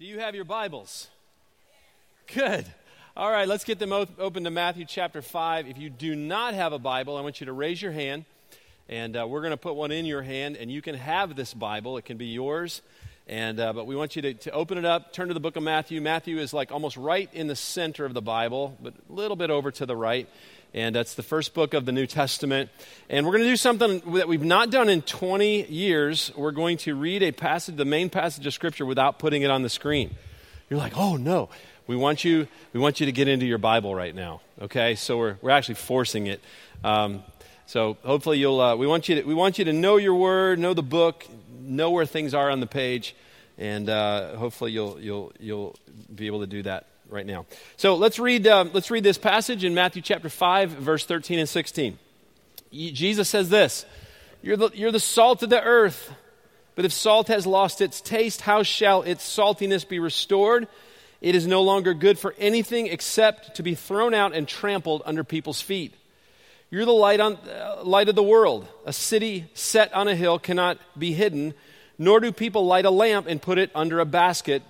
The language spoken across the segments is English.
Do you have your Bibles? Good. All right, let's get them open to Matthew chapter 5. If you do not have a Bible, I want you to raise your hand, and uh, we're going to put one in your hand, and you can have this Bible. It can be yours. And, uh, but we want you to, to open it up, turn to the book of Matthew. Matthew is like almost right in the center of the Bible, but a little bit over to the right and that's the first book of the New Testament. And we're going to do something that we've not done in 20 years. We're going to read a passage, the main passage of Scripture, without putting it on the screen. You're like, oh no. We want you, we want you to get into your Bible right now, okay? So we're, we're actually forcing it. Um, so hopefully you'll, uh, we, want you to, we want you to know your word, know the book, know where things are on the page, and uh, hopefully you'll, you'll, you'll be able to do that right now. So let's read, uh, let's read this passage in Matthew chapter 5, verse 13 and 16. Jesus says this you're the, you're the salt of the earth, but if salt has lost its taste, how shall its saltiness be restored? It is no longer good for anything except to be thrown out and trampled under people's feet. You're the light, on, uh, light of the world. A city set on a hill cannot be hidden, nor do people light a lamp and put it under a basket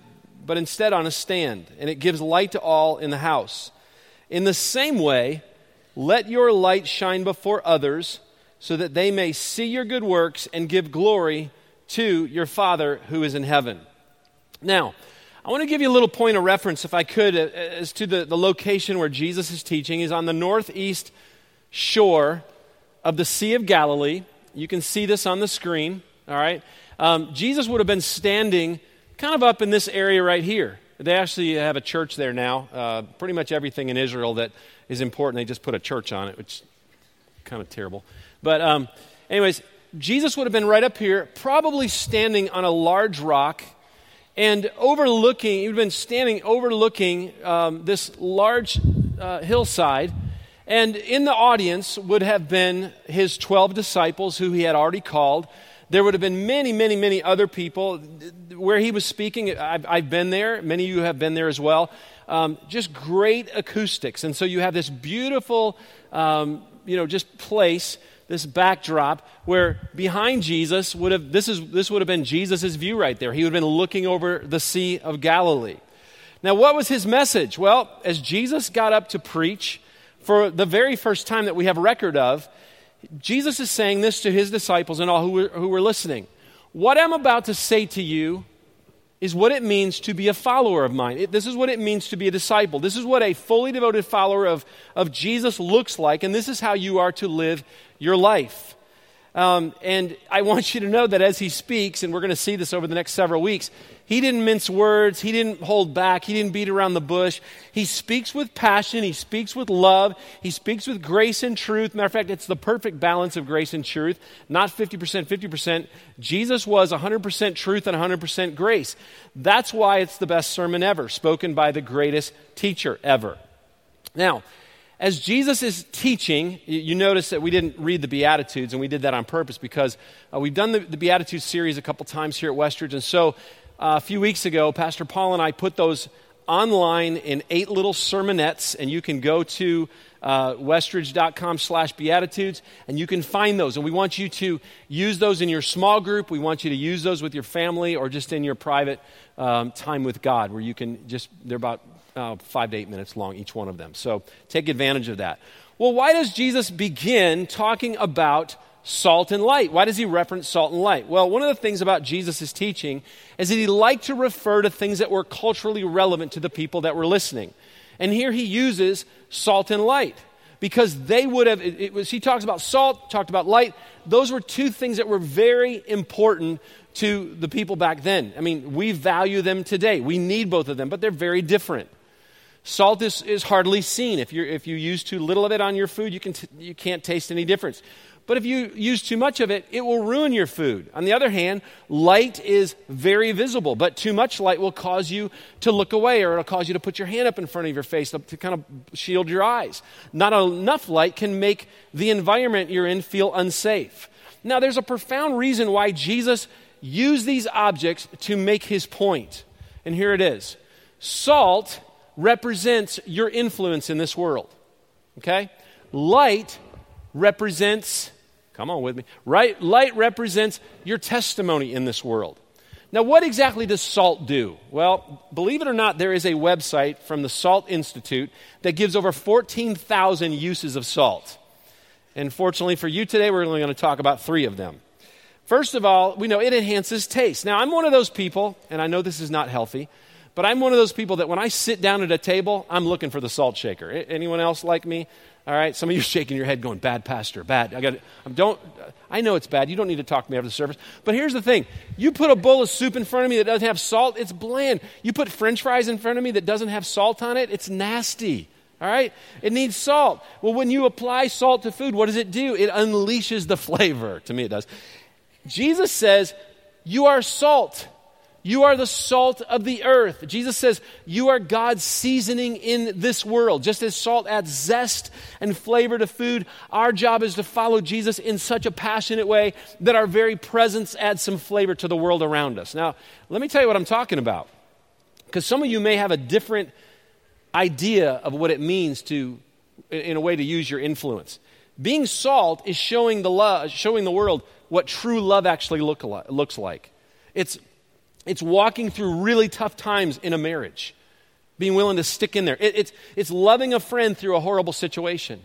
but instead on a stand, and it gives light to all in the house. In the same way, let your light shine before others, so that they may see your good works and give glory to your Father who is in heaven. Now, I want to give you a little point of reference, if I could, as to the, the location where Jesus is teaching. He's on the northeast shore of the Sea of Galilee. You can see this on the screen, all right? Um, Jesus would have been standing kind of up in this area right here. They actually have a church there now. Uh, pretty much everything in Israel that is important, they just put a church on it, which kind of terrible. But, um, anyways, Jesus would have been right up here, probably standing on a large rock and overlooking, he would have been standing overlooking um, this large uh, hillside. And in the audience would have been his 12 disciples who he had already called. There would have been many, many, many other people. Where he was speaking, I've, I've been there. Many of you have been there as well. Um, just great acoustics. And so you have this beautiful, um, you know, just place, this backdrop where behind Jesus would have, this, is, this would have been Jesus' view right there. He would have been looking over the Sea of Galilee. Now, what was his message? Well, as Jesus got up to preach, for the very first time that we have record of, Jesus is saying this to his disciples and all who were, who were listening. What I'm about to say to you is what it means to be a follower of mine. It, this is what it means to be a disciple. This is what a fully devoted follower of, of Jesus looks like, and this is how you are to live your life. Um, and I want you to know that as he speaks, and we're going to see this over the next several weeks, he didn't mince words. He didn't hold back. He didn't beat around the bush. He speaks with passion. He speaks with love. He speaks with grace and truth. Matter of fact, it's the perfect balance of grace and truth, not 50%, 50%. Jesus was 100% truth and 100% grace. That's why it's the best sermon ever, spoken by the greatest teacher ever. Now, as Jesus is teaching, you notice that we didn't read the Beatitudes, and we did that on purpose because uh, we've done the, the Beatitudes series a couple times here at Westridge. And so uh, a few weeks ago, Pastor Paul and I put those online in eight little sermonettes, and you can go to uh, westridge.com slash beatitudes and you can find those and we want you to use those in your small group we want you to use those with your family or just in your private um, time with god where you can just they're about uh, five to eight minutes long, each one of them. So take advantage of that. Well, why does Jesus begin talking about salt and light? Why does he reference salt and light? Well, one of the things about Jesus' teaching is that he liked to refer to things that were culturally relevant to the people that were listening. And here he uses salt and light because they would have, it, it was, he talks about salt, talked about light. Those were two things that were very important to the people back then. I mean, we value them today. We need both of them, but they're very different. Salt is, is hardly seen. If, you if you use too little of it on your food, you, can t- you can't taste any difference. But if you use too much of it, it will ruin your food. On the other hand, light is very visible, but too much light will cause you to look away or it'll cause you to put your hand up in front of your face to, to kind of shield your eyes. Not enough light can make the environment you're in feel unsafe. Now, there's a profound reason why Jesus used these objects to make his point. And here it is Salt represents your influence in this world. Okay? Light represents, come on with me, right? Light represents your testimony in this world. Now, what exactly does salt do? Well, believe it or not, there is a website from the Salt Institute that gives over 14,000 uses of salt. And fortunately for you today, we're only going to talk about three of them. First of all, we know it enhances taste. Now, I'm one of those people, and I know this is not healthy, but I'm one of those people that when I sit down at a table, I'm looking for the salt shaker. Anyone else like me? All right, some of you shaking your head, going, "Bad pastor, bad." I got. Um, don't. I know it's bad. You don't need to talk to me after the service. But here's the thing: you put a bowl of soup in front of me that doesn't have salt, it's bland. You put French fries in front of me that doesn't have salt on it, it's nasty. All right, it needs salt. Well, when you apply salt to food, what does it do? It unleashes the flavor. To me, it does. Jesus says, "You are salt." You are the salt of the earth. Jesus says, You are God's seasoning in this world. Just as salt adds zest and flavor to food, our job is to follow Jesus in such a passionate way that our very presence adds some flavor to the world around us. Now, let me tell you what I'm talking about. Because some of you may have a different idea of what it means to, in a way, to use your influence. Being salt is showing the, love, showing the world what true love actually look, looks like. It's it's walking through really tough times in a marriage, being willing to stick in there. It, it's, it's loving a friend through a horrible situation.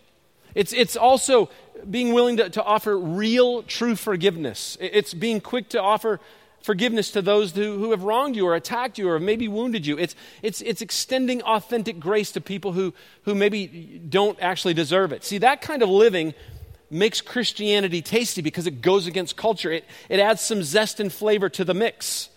It's, it's also being willing to, to offer real, true forgiveness. It's being quick to offer forgiveness to those who, who have wronged you or attacked you or maybe wounded you. It's, it's, it's extending authentic grace to people who, who maybe don't actually deserve it. See, that kind of living makes Christianity tasty because it goes against culture. It, it adds some zest and flavor to the mix.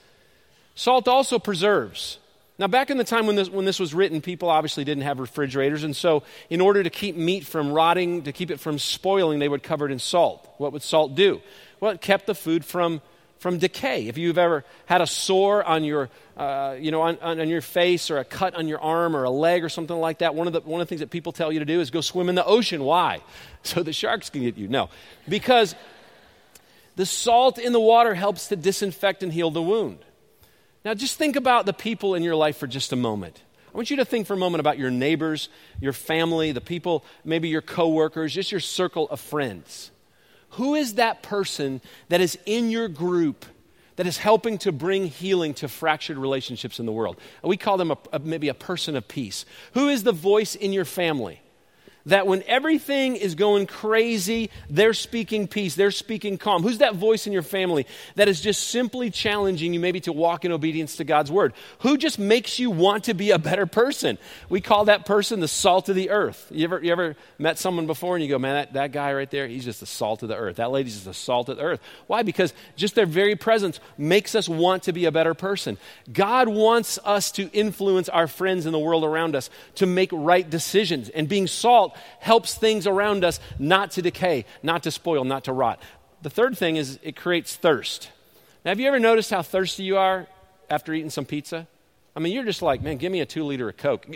Salt also preserves. Now, back in the time when this, when this was written, people obviously didn't have refrigerators, and so in order to keep meat from rotting, to keep it from spoiling, they would cover it in salt. What would salt do? Well, it kept the food from, from decay. If you've ever had a sore on your, uh, you know, on, on, on, your face or a cut on your arm or a leg or something like that, one of, the, one of the things that people tell you to do is go swim in the ocean. Why? So the sharks can get you. No, because the salt in the water helps to disinfect and heal the wound. Now, just think about the people in your life for just a moment. I want you to think for a moment about your neighbors, your family, the people, maybe your coworkers, just your circle of friends. Who is that person that is in your group that is helping to bring healing to fractured relationships in the world? We call them a, a, maybe a person of peace. Who is the voice in your family? That when everything is going crazy, they're speaking peace, they're speaking calm. Who's that voice in your family that is just simply challenging you maybe to walk in obedience to God's word? Who just makes you want to be a better person? We call that person the salt of the earth. You ever, you ever met someone before and you go, man, that, that guy right there, he's just the salt of the earth. That lady's just the salt of the earth. Why? Because just their very presence makes us want to be a better person. God wants us to influence our friends in the world around us to make right decisions. And being salt helps things around us not to decay, not to spoil, not to rot. The third thing is it creates thirst. Now, have you ever noticed how thirsty you are after eating some pizza? I mean, you're just like, man, give me a two liter of Coke.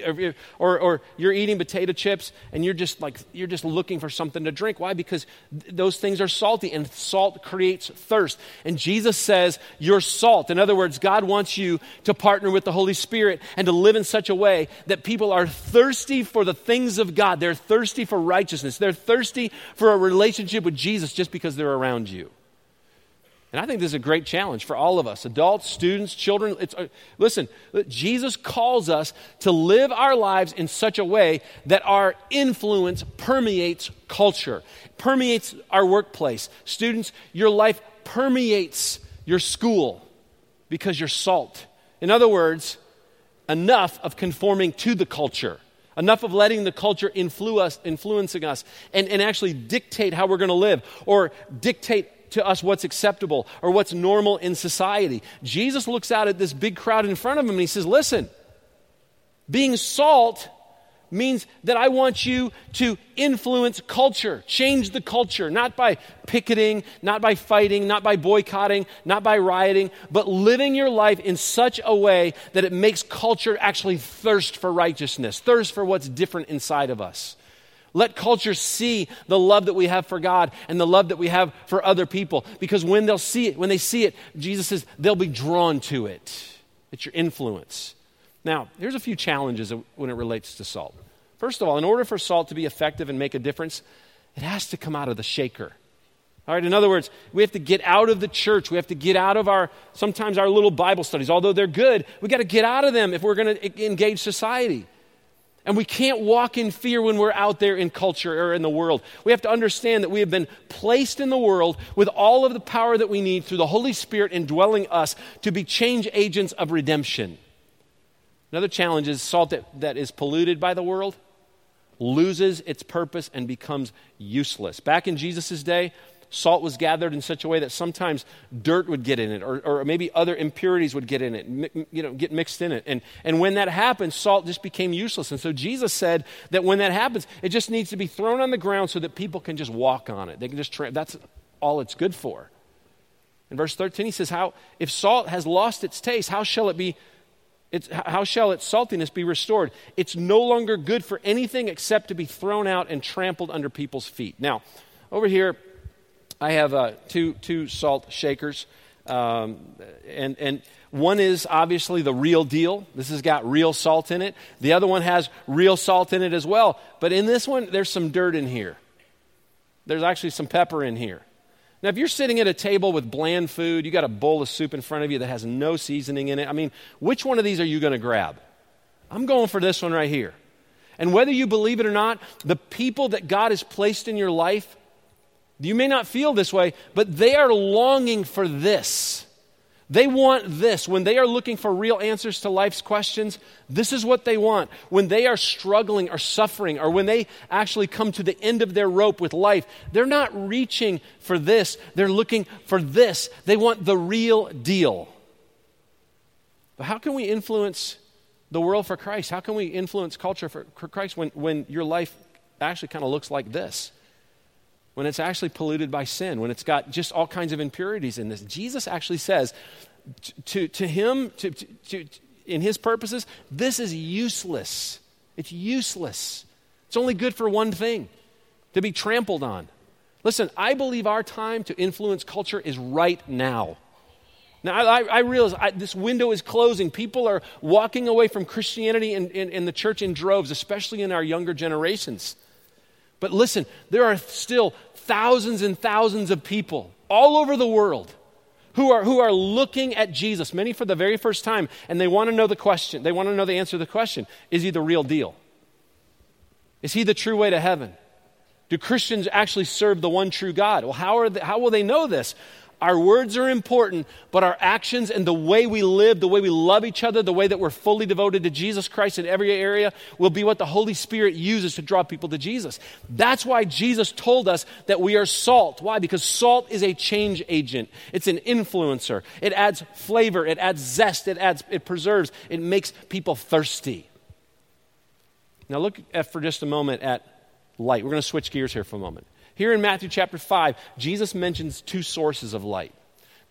Or, or you're eating potato chips and you're just like, you're just looking for something to drink. Why? Because th- those things are salty and salt creates thirst. And Jesus says, you're salt. In other words, God wants you to partner with the Holy Spirit and to live in such a way that people are thirsty for the things of God. They're thirsty for righteousness. They're thirsty for a relationship with Jesus just because they're around you. And I think this is a great challenge for all of us adults, students, children. It's, uh, listen, Jesus calls us to live our lives in such a way that our influence permeates culture, permeates our workplace. Students, your life permeates your school because you're salt. In other words, enough of conforming to the culture enough of letting the culture influence us, influencing us and, and actually dictate how we're going to live or dictate to us what's acceptable or what's normal in society. Jesus looks out at this big crowd in front of him and he says, Listen, being salt means that I want you to influence culture, change the culture, not by picketing, not by fighting, not by boycotting, not by rioting, but living your life in such a way that it makes culture actually thirst for righteousness, thirst for what's different inside of us. Let culture see the love that we have for God and the love that we have for other people. Because when they'll see it, when they see it, Jesus says they'll be drawn to it. It's your influence. Now, here's a few challenges when it relates to salt. First of all, in order for salt to be effective and make a difference, it has to come out of the shaker. All right, in other words, we have to get out of the church. We have to get out of our, sometimes our little Bible studies. Although they're good, we got to get out of them if we're going to engage society. And we can't walk in fear when we're out there in culture or in the world. We have to understand that we have been placed in the world with all of the power that we need through the Holy Spirit indwelling us to be change agents of redemption. Another challenge is salt that, that is polluted by the world loses its purpose and becomes useless. Back in Jesus' day, salt was gathered in such a way that sometimes dirt would get in it or, or maybe other impurities would get in it you know get mixed in it and, and when that happens salt just became useless and so jesus said that when that happens it just needs to be thrown on the ground so that people can just walk on it they can just tra- that's all it's good for in verse 13 he says how if salt has lost its taste how shall it be it's, how shall its saltiness be restored? It's no longer good for anything except to be thrown out and trampled under people's feet. Now, over here, I have uh, two, two salt shakers. Um, and, and one is obviously the real deal. This has got real salt in it. The other one has real salt in it as well. But in this one, there's some dirt in here. There's actually some pepper in here. Now, if you're sitting at a table with bland food, you got a bowl of soup in front of you that has no seasoning in it, I mean, which one of these are you going to grab? I'm going for this one right here. And whether you believe it or not, the people that God has placed in your life you may not feel this way, but they are longing for this. They want this. When they are looking for real answers to life's questions, this is what they want. When they are struggling or suffering, or when they actually come to the end of their rope with life, they're not reaching for this. They're looking for this. They want the real deal. But how can we influence the world for Christ? How can we influence culture for, Christ when, when your life actually kind of looks like this? When it's actually polluted by sin, when it's got just all kinds of impurities in this. Jesus actually says to, to him, to, to, to, in his purposes, this is useless. It's useless. It's only good for one thing to be trampled on. Listen, I believe our time to influence culture is right now. Now, I, I realize I, this window is closing. People are walking away from Christianity and, and, and the church in droves, especially in our younger generations. But listen, there are still thousands and thousands of people all over the world who are, who are looking at Jesus, many for the very first time, and they want to know the question. They want to know the answer to the question Is he the real deal? Is he the true way to heaven? Do Christians actually serve the one true God? Well, how, are they, how will they know this? Our words are important, but our actions and the way we live, the way we love each other, the way that we're fully devoted to Jesus Christ in every area will be what the Holy Spirit uses to draw people to Jesus. That's why Jesus told us that we are salt. Why? Because salt is a change agent. It's an influencer. It adds flavor, it adds zest, it adds it preserves, it makes people thirsty. Now look at for just a moment at light. We're going to switch gears here for a moment. Here in Matthew chapter 5, Jesus mentions two sources of light.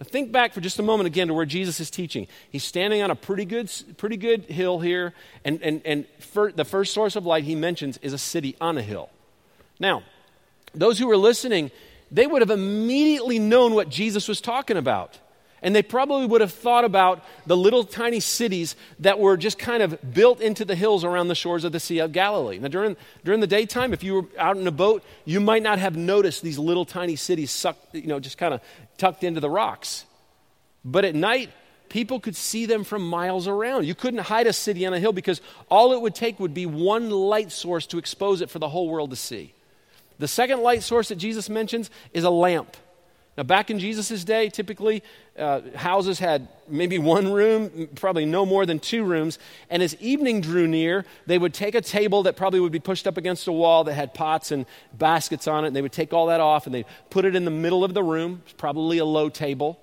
Now think back for just a moment again to where Jesus is teaching. He's standing on a pretty good, pretty good hill here, and, and, and the first source of light he mentions is a city on a hill. Now, those who were listening, they would have immediately known what Jesus was talking about. And they probably would have thought about the little tiny cities that were just kind of built into the hills around the shores of the Sea of Galilee. Now, during, during the daytime, if you were out in a boat, you might not have noticed these little tiny cities sucked, you know, just kind of tucked into the rocks. But at night, people could see them from miles around. You couldn't hide a city on a hill because all it would take would be one light source to expose it for the whole world to see. The second light source that Jesus mentions is a lamp. Now, back in Jesus' day, typically uh, houses had maybe one room, probably no more than two rooms. And as evening drew near, they would take a table that probably would be pushed up against a wall that had pots and baskets on it. And they would take all that off and they'd put it in the middle of the room, probably a low table.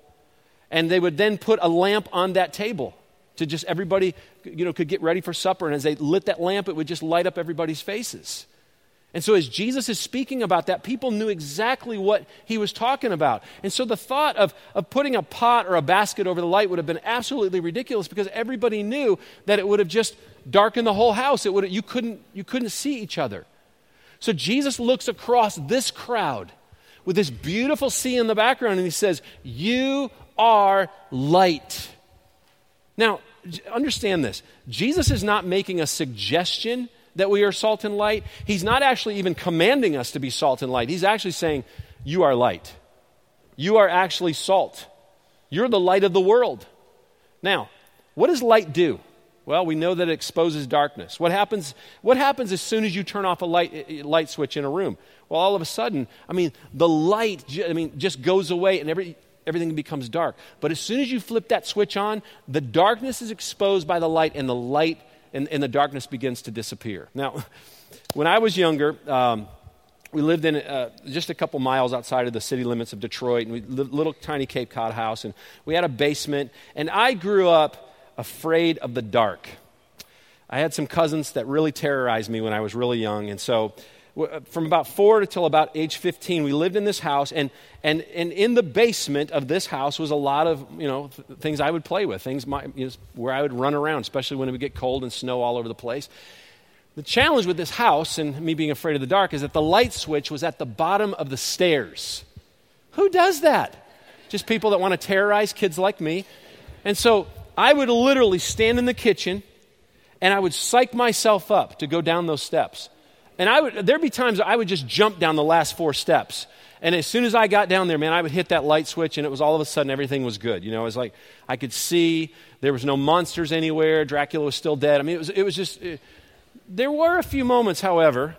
And they would then put a lamp on that table to just everybody you know, could get ready for supper. And as they lit that lamp, it would just light up everybody's faces. And so, as Jesus is speaking about that, people knew exactly what he was talking about. And so, the thought of, of putting a pot or a basket over the light would have been absolutely ridiculous because everybody knew that it would have just darkened the whole house. It would have, you, couldn't, you couldn't see each other. So, Jesus looks across this crowd with this beautiful sea in the background and he says, You are light. Now, understand this Jesus is not making a suggestion that we are salt and light, he's not actually even commanding us to be salt and light. He's actually saying, You are light. You are actually salt. You're the light of the world. Now, what does light do? Well, we know that it exposes darkness. What happens, what happens as soon as you turn off a light, eh, eh, light switch in a room? Well, all of a sudden, I mean, the light I mean, just goes away and every, everything becomes dark. But as soon as you flip that switch on, the darkness is exposed by the light and the light and, and the darkness begins to disappear. Now, when I was younger, um, we lived in uh, just a couple miles outside of the city limits of Detroit, and we lived little tiny Cape Cod house, and we had a basement. And I grew up afraid of the dark. I had some cousins that really terrorized me when I was really young, and so Uh, from about four until about age 15, we lived in this house, and, and, and in the basement of this house was a lot of you know th- things I would play with, things my, you know, where I would run around, especially when it would get cold and snow all over the place. The challenge with this house and me being afraid of the dark is that the light switch was at the bottom of the stairs. Who does that? Just people that want to terrorize kids like me. And so I would literally stand in the kitchen and I would psych myself up to go down those steps. And I would, there'd be times I would just jump down the last four steps. And as soon as I got down there, man, I would hit that light switch and it was all of a sudden everything was good. You know, it was like I could see there was no monsters anywhere. Dracula was still dead. I mean, it was, it was just, it, there were a few moments, however,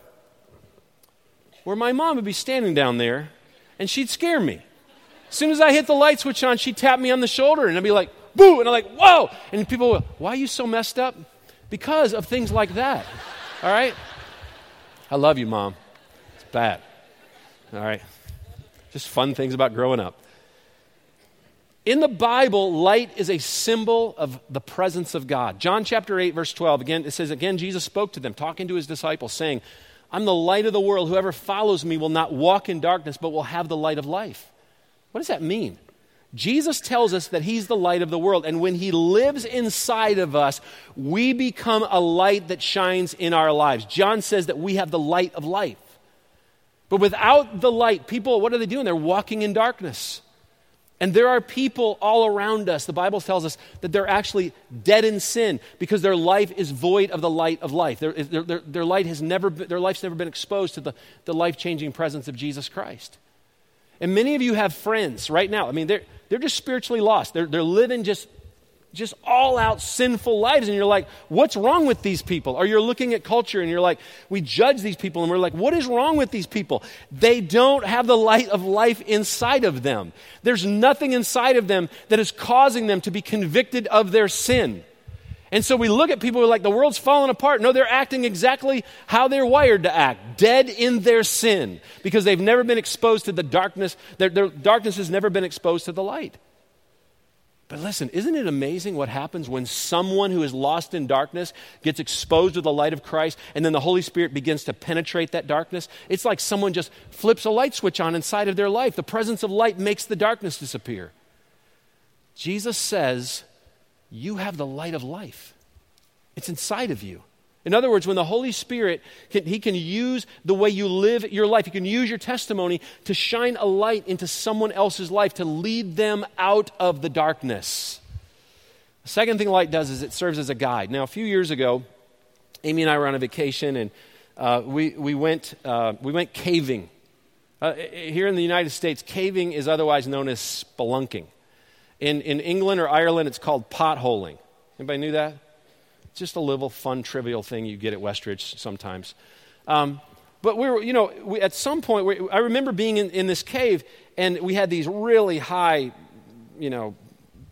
where my mom would be standing down there and she'd scare me. As soon as I hit the light switch on, she'd tap me on the shoulder and I'd be like, boo! And I'm like, whoa! And people would, why are you so messed up? Because of things like that. All right? I love you, mom. It's bad. All right? Just fun things about growing up. In the Bible, light is a symbol of the presence of God. John chapter 8, verse 12, again, it says, Again, Jesus spoke to them, talking to his disciples, saying, I'm the light of the world. Whoever follows me will not walk in darkness, but will have the light of life. What does that mean? Jesus tells us that he's the light of the world, and when he lives inside of us, we become a light that shines in our lives. John says that we have the light of life. But without the light, people, what are they doing? They're walking in darkness. And there are people all around us. The Bible tells us that they're actually dead in sin because their life is void of the light of life. Their, their, their light has never been, their life's never been exposed to the, the life changing presence of Jesus Christ. And many of you have friends right now. I mean, they're, they're just spiritually lost. They're, they're living just just all out sinful lives. And you're like, what's wrong with these people? Or you're looking at culture and you're like, we judge these people and we're like, what is wrong with these people? They don't have the light of life inside of them. There's nothing inside of them that is causing them to be convicted of their sin. And so we look at people who are like, the world's falling apart. No, they're acting exactly how they're wired to act, dead in their sin, because they've never been exposed to the darkness. Their, their darkness has never been exposed to the light. But listen, isn't it amazing what happens when someone who is lost in darkness gets exposed to the light of Christ and then the Holy Spirit begins to penetrate that darkness? It's like someone just flips a light switch on inside of their life. The presence of light makes the darkness disappear. Jesus says, You have the light of life, it's inside of you. In other words, when the Holy Spirit, can, He can use the way you live your life, He can use your testimony to shine a light into someone else's life, to lead them out of the darkness. The second thing light does is it serves as a guide. Now, a few years ago, Amy and I were on a vacation and uh, we, we, went, uh, we went caving. Uh, here in the United States, caving is otherwise known as spelunking. In, in England or Ireland, it's called potholing. Anybody knew that? just a little fun, trivial thing you get at Westridge sometimes. Um, but we were, you know, we, at some point, we, I remember being in, in this cave, and we had these really high, you know,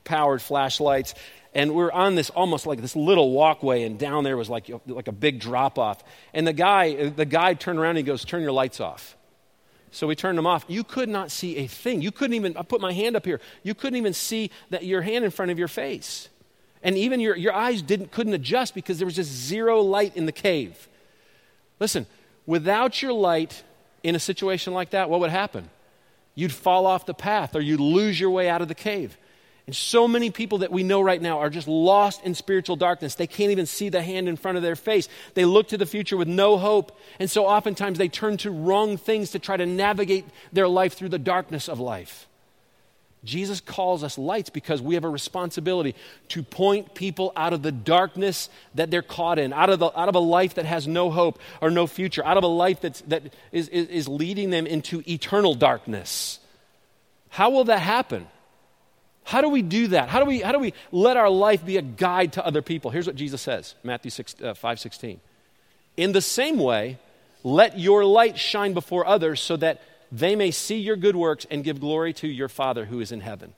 powered flashlights, and we are on this almost like this little walkway, and down there was like, like a big drop off. And the guy, the guy turned around and he goes, Turn your lights off. So we turned them off. You could not see a thing. You couldn't even, I put my hand up here, you couldn't even see that your hand in front of your face. And even your, your eyes didn't, couldn't adjust because there was just zero light in the cave. Listen, without your light in a situation like that, what would happen? You'd fall off the path or you'd lose your way out of the cave. And so many people that we know right now are just lost in spiritual darkness. They can't even see the hand in front of their face. They look to the future with no hope. And so oftentimes they turn to wrong things to try to navigate their life through the darkness of life. Jesus calls us lights because we have a responsibility to point people out of the darkness that they're caught in, out of, the, out of a life that has no hope or no future, out of a life that's, that is, is, is leading them into eternal darkness. How will that happen? How do we do that? How do we, how do we let our life be a guide to other people? Here's what Jesus says Matthew 6, uh, 5 16. In the same way, let your light shine before others so that they may see your good works and give glory to your Father who is in heaven.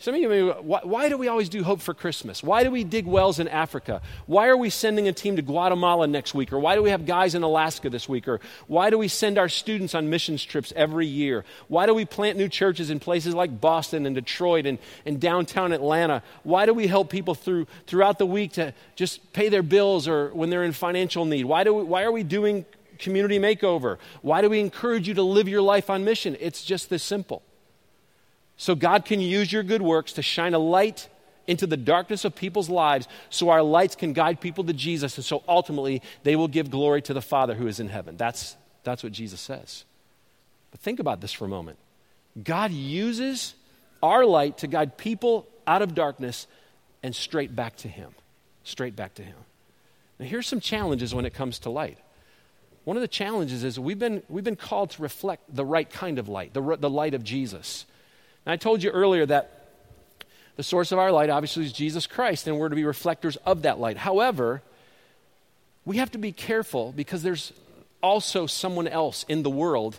Some of you may, why, why, do we always do Hope for Christmas? Why do we dig wells in Africa? Why are we sending a team to Guatemala next week? Or why do we have guys in Alaska this week? Or why do we send our students on missions trips every year? Why do we plant new churches in places like Boston and Detroit and, and downtown Atlanta? Why do we help people through, throughout the week to just pay their bills or when they're in financial need? Why, do we, why are we doing community makeover? Why do we encourage you to live your life on mission? It's just this simple so God can use your good works to shine a light into the darkness of people's lives so our lights can guide people to Jesus and so ultimately they will give glory to the Father who is in heaven. That's, that's what Jesus says. But think about this for a moment. God uses our light to guide people out of darkness and straight back to Him. Straight back to Him. Now, here's some challenges when it comes to light. One of the challenges is we've been, we've been called to reflect the right kind of light, the, the light of Jesus. And I told you earlier that the source of our light obviously is Jesus Christ, and we're to be reflectors of that light. However, we have to be careful because there's also someone else in the world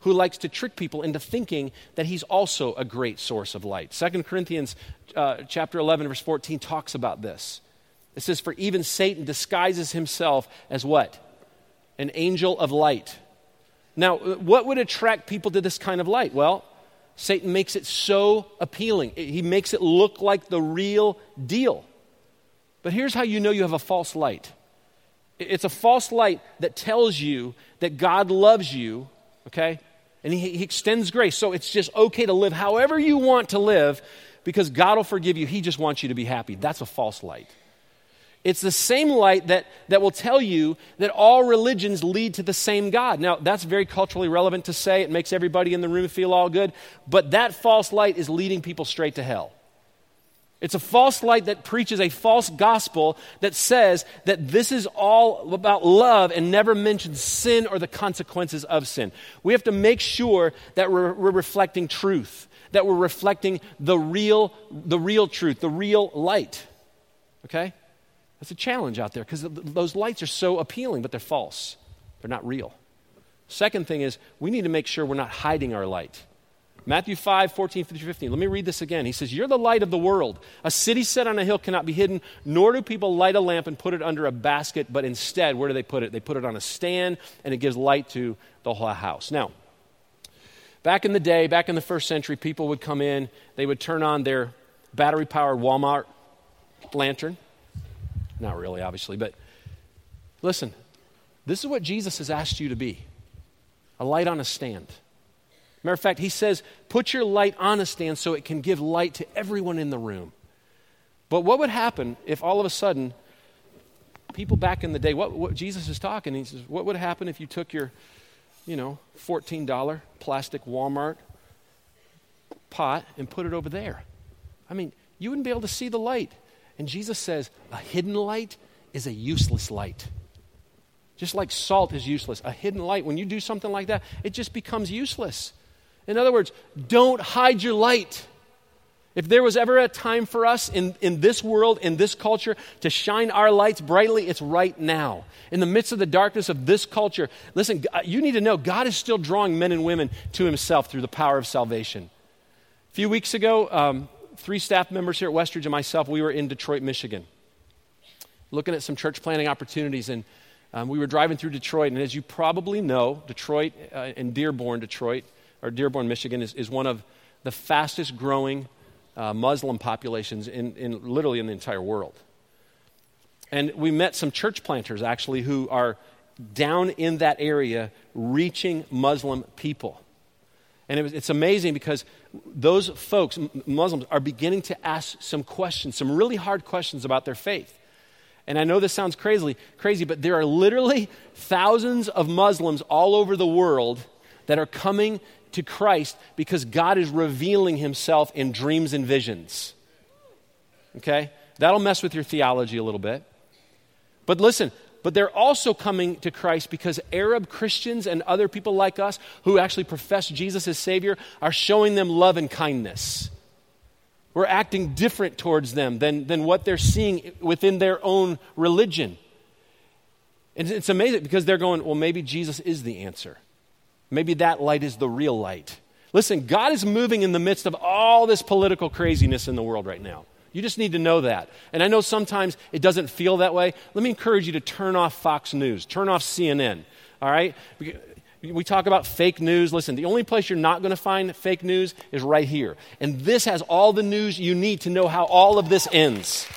who likes to trick people into thinking that he's also a great source of light. 2 Corinthians uh, chapter 11 verse 14 talks about this. It says for even Satan disguises himself as what? An angel of light. Now, what would attract people to this kind of light? Well, Satan makes it so appealing. He makes it look like the real deal. But here's how you know you have a false light it's a false light that tells you that God loves you, okay? And he, he, extends grace. So it's just okay to live however you want to live because God will forgive you. He just wants you to be happy. That's a false light. It's the same light that, that will tell you that all religions lead to the same God. Now, that's very culturally relevant to say. It makes everybody in the room feel all good. But that false light is leading people straight to hell. It's a false light that preaches a false gospel that says that this is all about love and never mentions sin or the consequences of sin. We have to make sure that we're, we're reflecting truth, that we're reflecting the real, the real truth, the real light. Okay? That's a challenge out there because those lights are so appealing, but they're false. They're not real. Second thing is, we need to make sure we're not hiding our light. Matthew 5, 14 through 15. Let me read this again. He says, You're the light of the world. A city set on a hill cannot be hidden, nor do people light a lamp and put it under a basket, but instead, where do they put it? They put it on a stand, and it gives light to the whole house. Now, back in the day, back in the first century, people would come in, they would turn on their battery powered Walmart lantern, not really, obviously, but listen, this is what Jesus has asked you to be a light on a stand. Matter of fact, he says, put your light on a stand so it can give light to everyone in the room. But what would happen if all of a sudden, people back in the day, what, what Jesus is talking, he says, what would happen if you took your, you know, $14 plastic Walmart pot and put it over there? I mean, you wouldn't be able to see the light. And Jesus says, a hidden light is a useless light. Just like salt is useless, a hidden light, when you do something like that, it just becomes useless. In other words, don't hide your light. If there was ever a time for us in, in this world, in this culture, to shine our lights brightly, it's right now. In the midst of the darkness of this culture, listen, you need to know God is still drawing men and women to Himself through the power of salvation. A few weeks ago, um, three staff members here at Westridge and myself, we were in Detroit, Michigan, looking at some church planting opportunities. And um, we were driving through Detroit. And as you probably know, Detroit uh, and Dearborn, Detroit, or Dearborn, Michigan, is, is one of the fastest growing uh, Muslim populations in, in literally in the entire world. And we met some church planters actually who are down in that area reaching Muslim people. And it was, it's amazing because those folks, Muslims, are beginning to ask some questions, some really hard questions about their faith. And I know this sounds crazy, crazy, but there are literally thousands of Muslims all over the world that are coming to Christ because God is revealing himself in dreams and visions. Okay? That'll mess with your theology a little bit. But listen, but they're also coming to Christ because Arab Christians and other people like us who actually profess Jesus as Savior are showing them love and kindness. We're acting different towards them than, than what they're seeing within their own religion. And it's amazing because they're going, well, maybe Jesus is the answer. Maybe that light is the real light. Listen, God is moving in the midst of all this political craziness in the world right now. You just need to know that. And I know sometimes it doesn't feel that way. Let me encourage you to turn off Fox News, turn off CNN, all right? We talk about fake news. Listen, the only place you're not going to find fake news is right here. And this has all the news you need to know how all of this ends.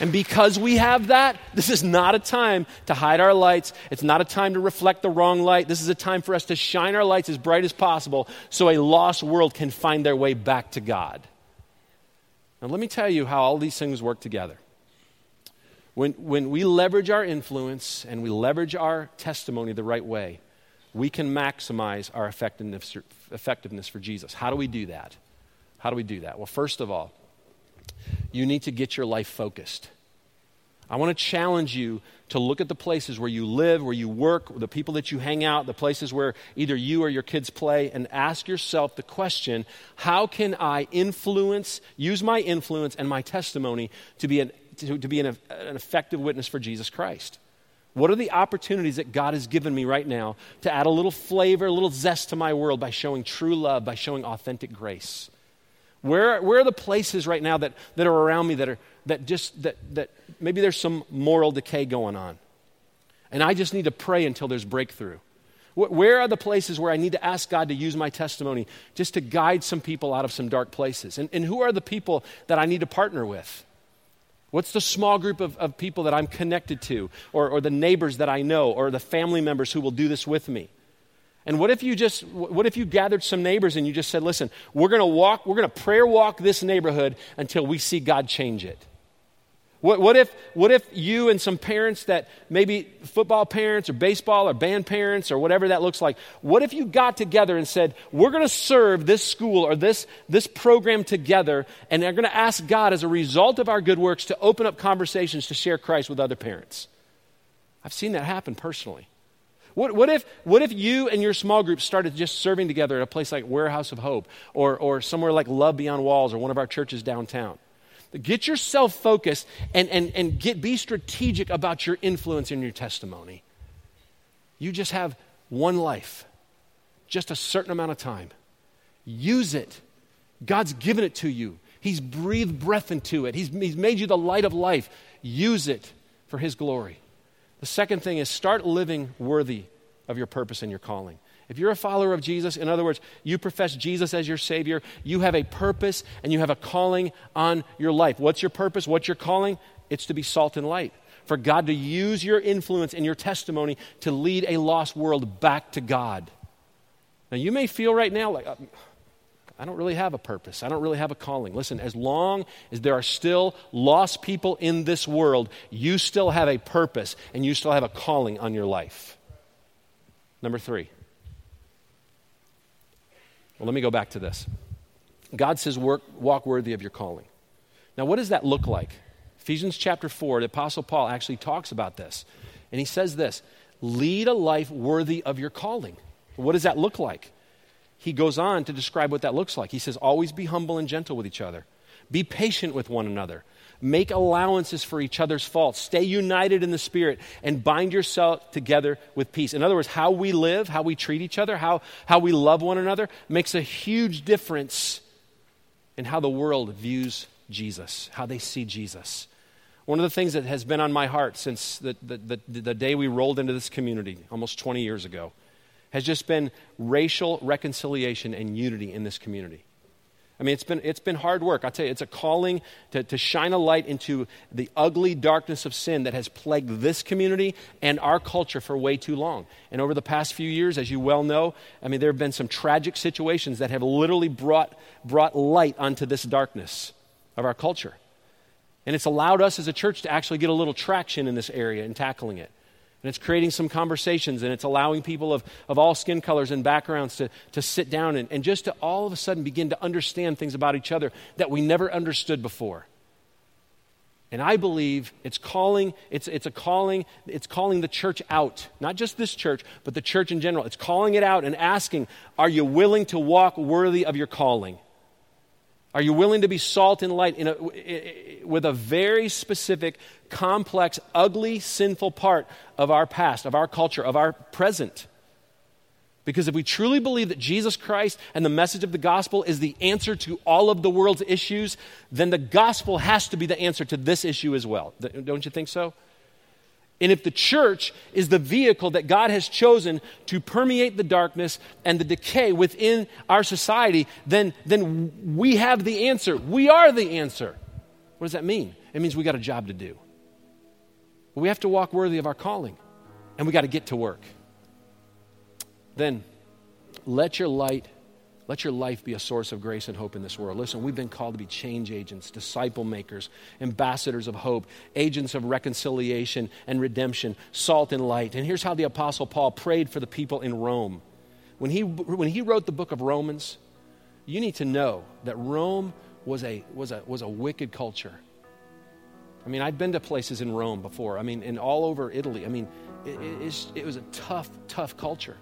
And because we have that, this is not a time to hide our lights. It's not a time to reflect the wrong light. This is a time for us to shine our lights as bright as possible so a lost world can find their way back to God. Now, let me tell you how all these things work together. When, when we leverage our influence and we leverage our testimony the right way, we can maximize our effectiveness, effectiveness for Jesus. How do we do that? How do we do that? Well, first of all, you need to get your life focused. I want to challenge you to look at the places where you live, where you work, the people that you hang out, the places where either you or your kids play, and ask yourself the question how can I influence, use my influence and my testimony to be an, to, to be an, an effective witness for Jesus Christ? What are the opportunities that God has given me right now to add a little flavor, a little zest to my world by showing true love, by showing authentic grace? Where, where are the places right now that, that are around me that are that just that, that maybe there's some moral decay going on? And I just need to pray until there's breakthrough. Where are the places where I need to ask God to use my testimony just to guide some people out of some dark places? And, and who are the people that I need to partner with? What's the small group of, of people that I'm connected to, or, or the neighbors that I know, or the family members who will do this with me? And what if you just, what if you gathered some neighbors and you just said, listen, we're going to walk, we're going to prayer walk this neighborhood until we see God change it? What, what, if, what if you and some parents that maybe football parents or baseball or band parents or whatever that looks like, what if you got together and said, we're going to serve this school or this, this program together and they're going to ask God as a result of our good works to open up conversations to share Christ with other parents? I've seen that happen personally. What, what, if, what if you and your small group started just serving together at a place like Warehouse of Hope or, or somewhere like Love Beyond Walls or one of our churches downtown? Get yourself focused and, and, and get, be strategic about your influence and your testimony. You just have one life, just a certain amount of time. Use it. God's given it to you, He's breathed breath into it, He's, he's made you the light of life. Use it for His glory. The second thing is start living worthy of your purpose and your calling. If you're a follower of Jesus, in other words, you profess Jesus as your Savior, you have a purpose and you have a calling on your life. What's your purpose? What's your calling? It's to be salt and light. For God to use your influence and your testimony to lead a lost world back to God. Now, you may feel right now like, uh, I don't really have a purpose. I don't really have a calling. Listen, as long as there are still lost people in this world, you still have a purpose and you still have a calling on your life. Number three. Well, let me go back to this. God says, work, walk worthy of your calling. Now, what does that look like? Ephesians chapter 4, the Apostle Paul actually talks about this. And he says this lead a life worthy of your calling. What does that look like? He goes on to describe what that looks like. He says, Always be humble and gentle with each other, be patient with one another, make allowances for each other's faults, stay united in the Spirit, and bind yourself together with peace. In other words, how we live, how we treat each other, how, how we love one another makes a huge difference in how the world views Jesus, how they see Jesus. One of the things that has been on my heart since the, the, the, the day we rolled into this community almost 20 years ago has just been racial reconciliation and unity in this community. I mean, it's been, it's been hard work. I'll tell you, it's a calling to, to shine a light into the ugly darkness of sin that has plagued this community and our culture for way too long. And over the past few years, as you well know, I mean, there have been some tragic situations that have literally brought, brought light onto this darkness of our culture. And it's allowed us as a church to actually get a little traction in this area in tackling it. And it's creating some conversations and it's allowing people of, of all skin colors and backgrounds to, to sit down and, and just to all of a sudden begin to understand things about each other that we never understood before. And I believe it's calling, it's, it's a calling, it's calling the church out. Not just this church, but the church in general. It's calling it out and asking, are you willing to walk worthy of your calling? Are you willing to be salt and light in a, with a very specific, complex, ugly, sinful part of our past, of our culture, of our present? Because if we truly believe that Jesus Christ and the message of the gospel is the answer to all of the world's issues, then the gospel has to be the answer to this issue as well. Don't you think so? And if the church is the vehicle that God has chosen to permeate the darkness and the decay within our society, then, then we have the answer. We are the answer. What does that mean? It means we got a job to do. We have to walk worthy of our calling, and we got to get to work. Then let your light, let your life be a source of grace and hope in this world. Listen, we've been called to be change agents, disciple makers, ambassadors of hope, agents of reconciliation and redemption, salt and light. And here's how the Apostle Paul prayed for the people in Rome. When he, when he wrote the book of Romans, you need to know that Rome was a, was a, was a wicked culture. I mean, I'd been to places in Rome before. I mean, and all over Italy. I mean, it, it, it was a tough, tough culture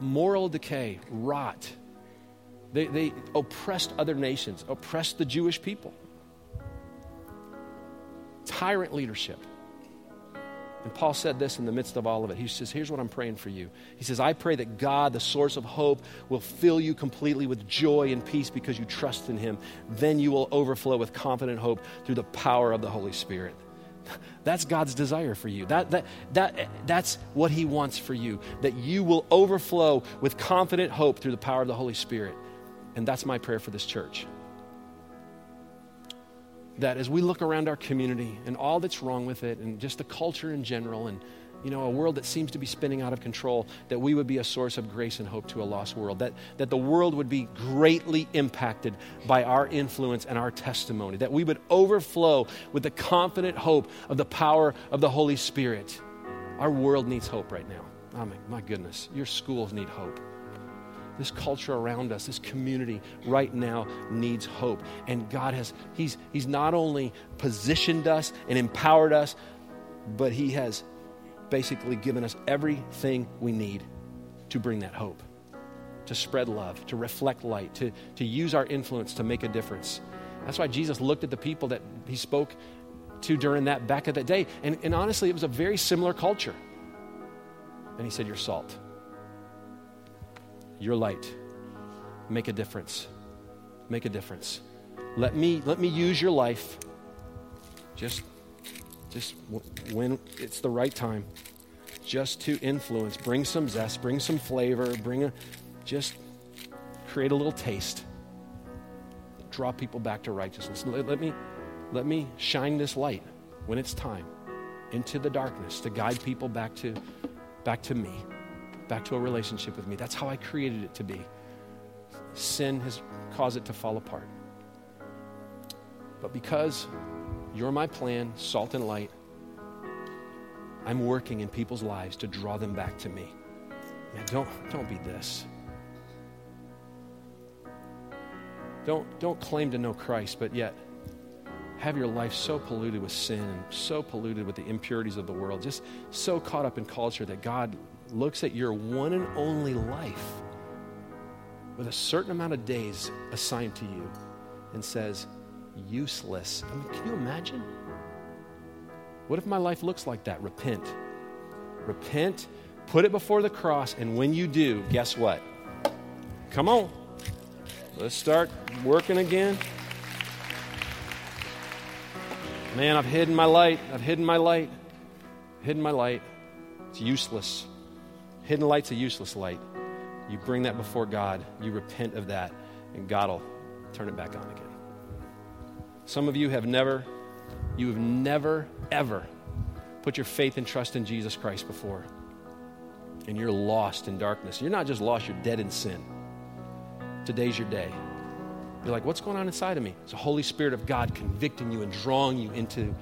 moral decay, rot. They, they oppressed other nations, oppressed the Jewish people. Tyrant leadership. And Paul said this in the midst of all of it. He says, Here's what I'm praying for you. He says, I pray that God, the source of hope, will fill you completely with joy and peace because you trust in Him. Then you will overflow with confident hope through the power of the Holy Spirit. That's God's desire for you. That, that, that, that's what He wants for you, that you will overflow with confident hope through the power of the Holy Spirit. And that's my prayer for this church. That as we look around our community and all that's wrong with it, and just the culture in general, and you know, a world that seems to be spinning out of control, that we would be a source of grace and hope to a lost world, that, that the world would be greatly impacted by our influence and our testimony, that we would overflow with the confident hope of the power of the Holy Spirit. Our world needs hope right now. Oh, my, my goodness, your schools need hope. This culture around us, this community right now needs hope. And God has, He's, he's not only positioned us and empowered us, but He has basically given us everything we need to bring that hope, to spread love, to reflect light, to, to use our influence to make a difference. That's why Jesus looked at the people that he spoke to during that back of that day. And, and honestly, it was a very similar culture. And he said, You're salt. You're light. Make a difference. Make a difference. Let me, let me use your life. Just just when it's the right time, just to influence, bring some zest, bring some flavor, bring a, just create a little taste, draw people back to righteousness. Let, let me, let me shine this light when it's time into the darkness to guide people back to, back to me, back to a relationship with me. That's how I created it to be. Sin has caused it to fall apart. But because you're my plan, salt and light. I'm working in people's lives to draw them back to me. Man, don't, don't be this. Don't, don't claim to know Christ, but yet have your life so polluted with sin and so polluted with the impurities of the world, just so caught up in culture that God looks at your one and only life with a certain amount of days assigned to you and says, useless. I mean, can you imagine? What if my life looks like that? Repent. Repent, put it before the cross, and when you do, guess what? Come on. Let's start working again. Man, I've hidden my light. I've hidden my light. Hidden my light. It's useless. Hidden light's a useless light. You bring that before God, you repent of that, and God will turn it back on again. Some of you have never, you have never, ever put your faith and trust in Jesus Christ before. And you're lost in darkness. You're not just lost, you're dead in sin. Today's your day. You're like, what's going on inside of me? It's the Holy Spirit of God convicting you and drawing you into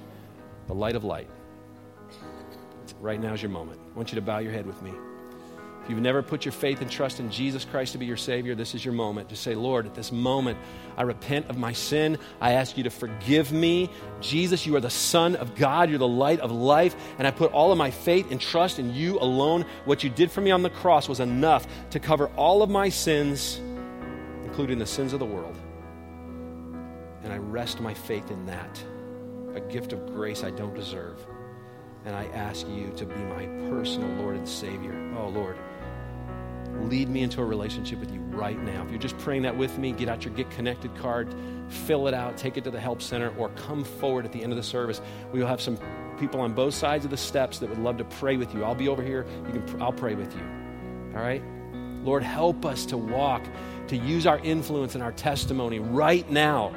the light of light. Right now is your moment. I want you to bow your head with me. If you've never put your faith and trust in Jesus Christ to be your Savior, this is your moment. to say, Lord, at this moment, I repent of my sin. I ask you to forgive me. Jesus, you are the Son of God. You're the light of life. And I put all of my faith and trust in you alone. What you did for me on the cross was enough to cover all of my sins, including the sins of the world. And I rest my faith in that, a gift of grace I don't deserve. And I ask you to be my personal Lord and Savior. Oh, Lord lead me into a relationship with you right now. If you're just praying that with me, get out your Get Connected card, fill it out, take it to the Help Center, or come forward at the end of the service. We will have some people on both sides of the steps that would love to pray with you. I'll be over here. You can, I'll pray with you. All right? Lord, help us to walk, to use our influence and our testimony right now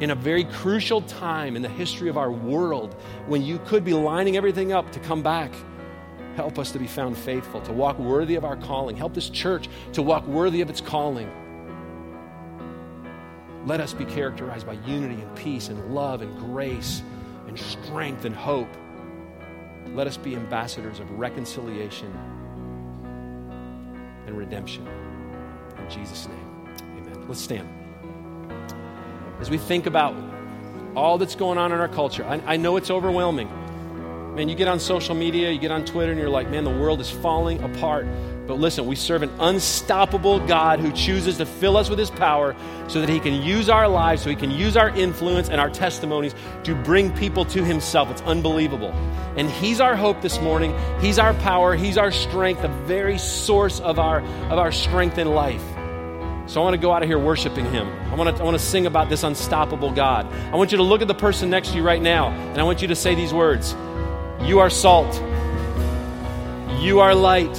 in a very crucial time in the history of our world when you could be lining everything up to come back Help us to be found faithful, to walk worthy of our calling. Help this church to walk worthy of its calling. Let us be characterized by unity and peace and love and grace and strength and hope. Let us be ambassadors of reconciliation and redemption. In Jesus' name, amen. Let's stand. As we think about all that's going on in our culture, I, I know it's overwhelming. Man, you get on social media, you get on Twitter, and you're like, man, the world is falling apart. But listen, we serve an unstoppable God who chooses to fill us with his power so that he can use our lives, so he can use our influence and our testimonies to bring people to himself. It's unbelievable. And he's our hope this morning. He's our power. He's our strength, the very source of our, of our strength in life. So I want to go out of here worshiping him. I want to, I want to sing about this unstoppable God. I want you to look at the person next to you right now, and I want you to say these words. You are salt. You are light.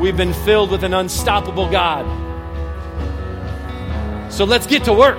We've been filled with an unstoppable God. So let's get to work.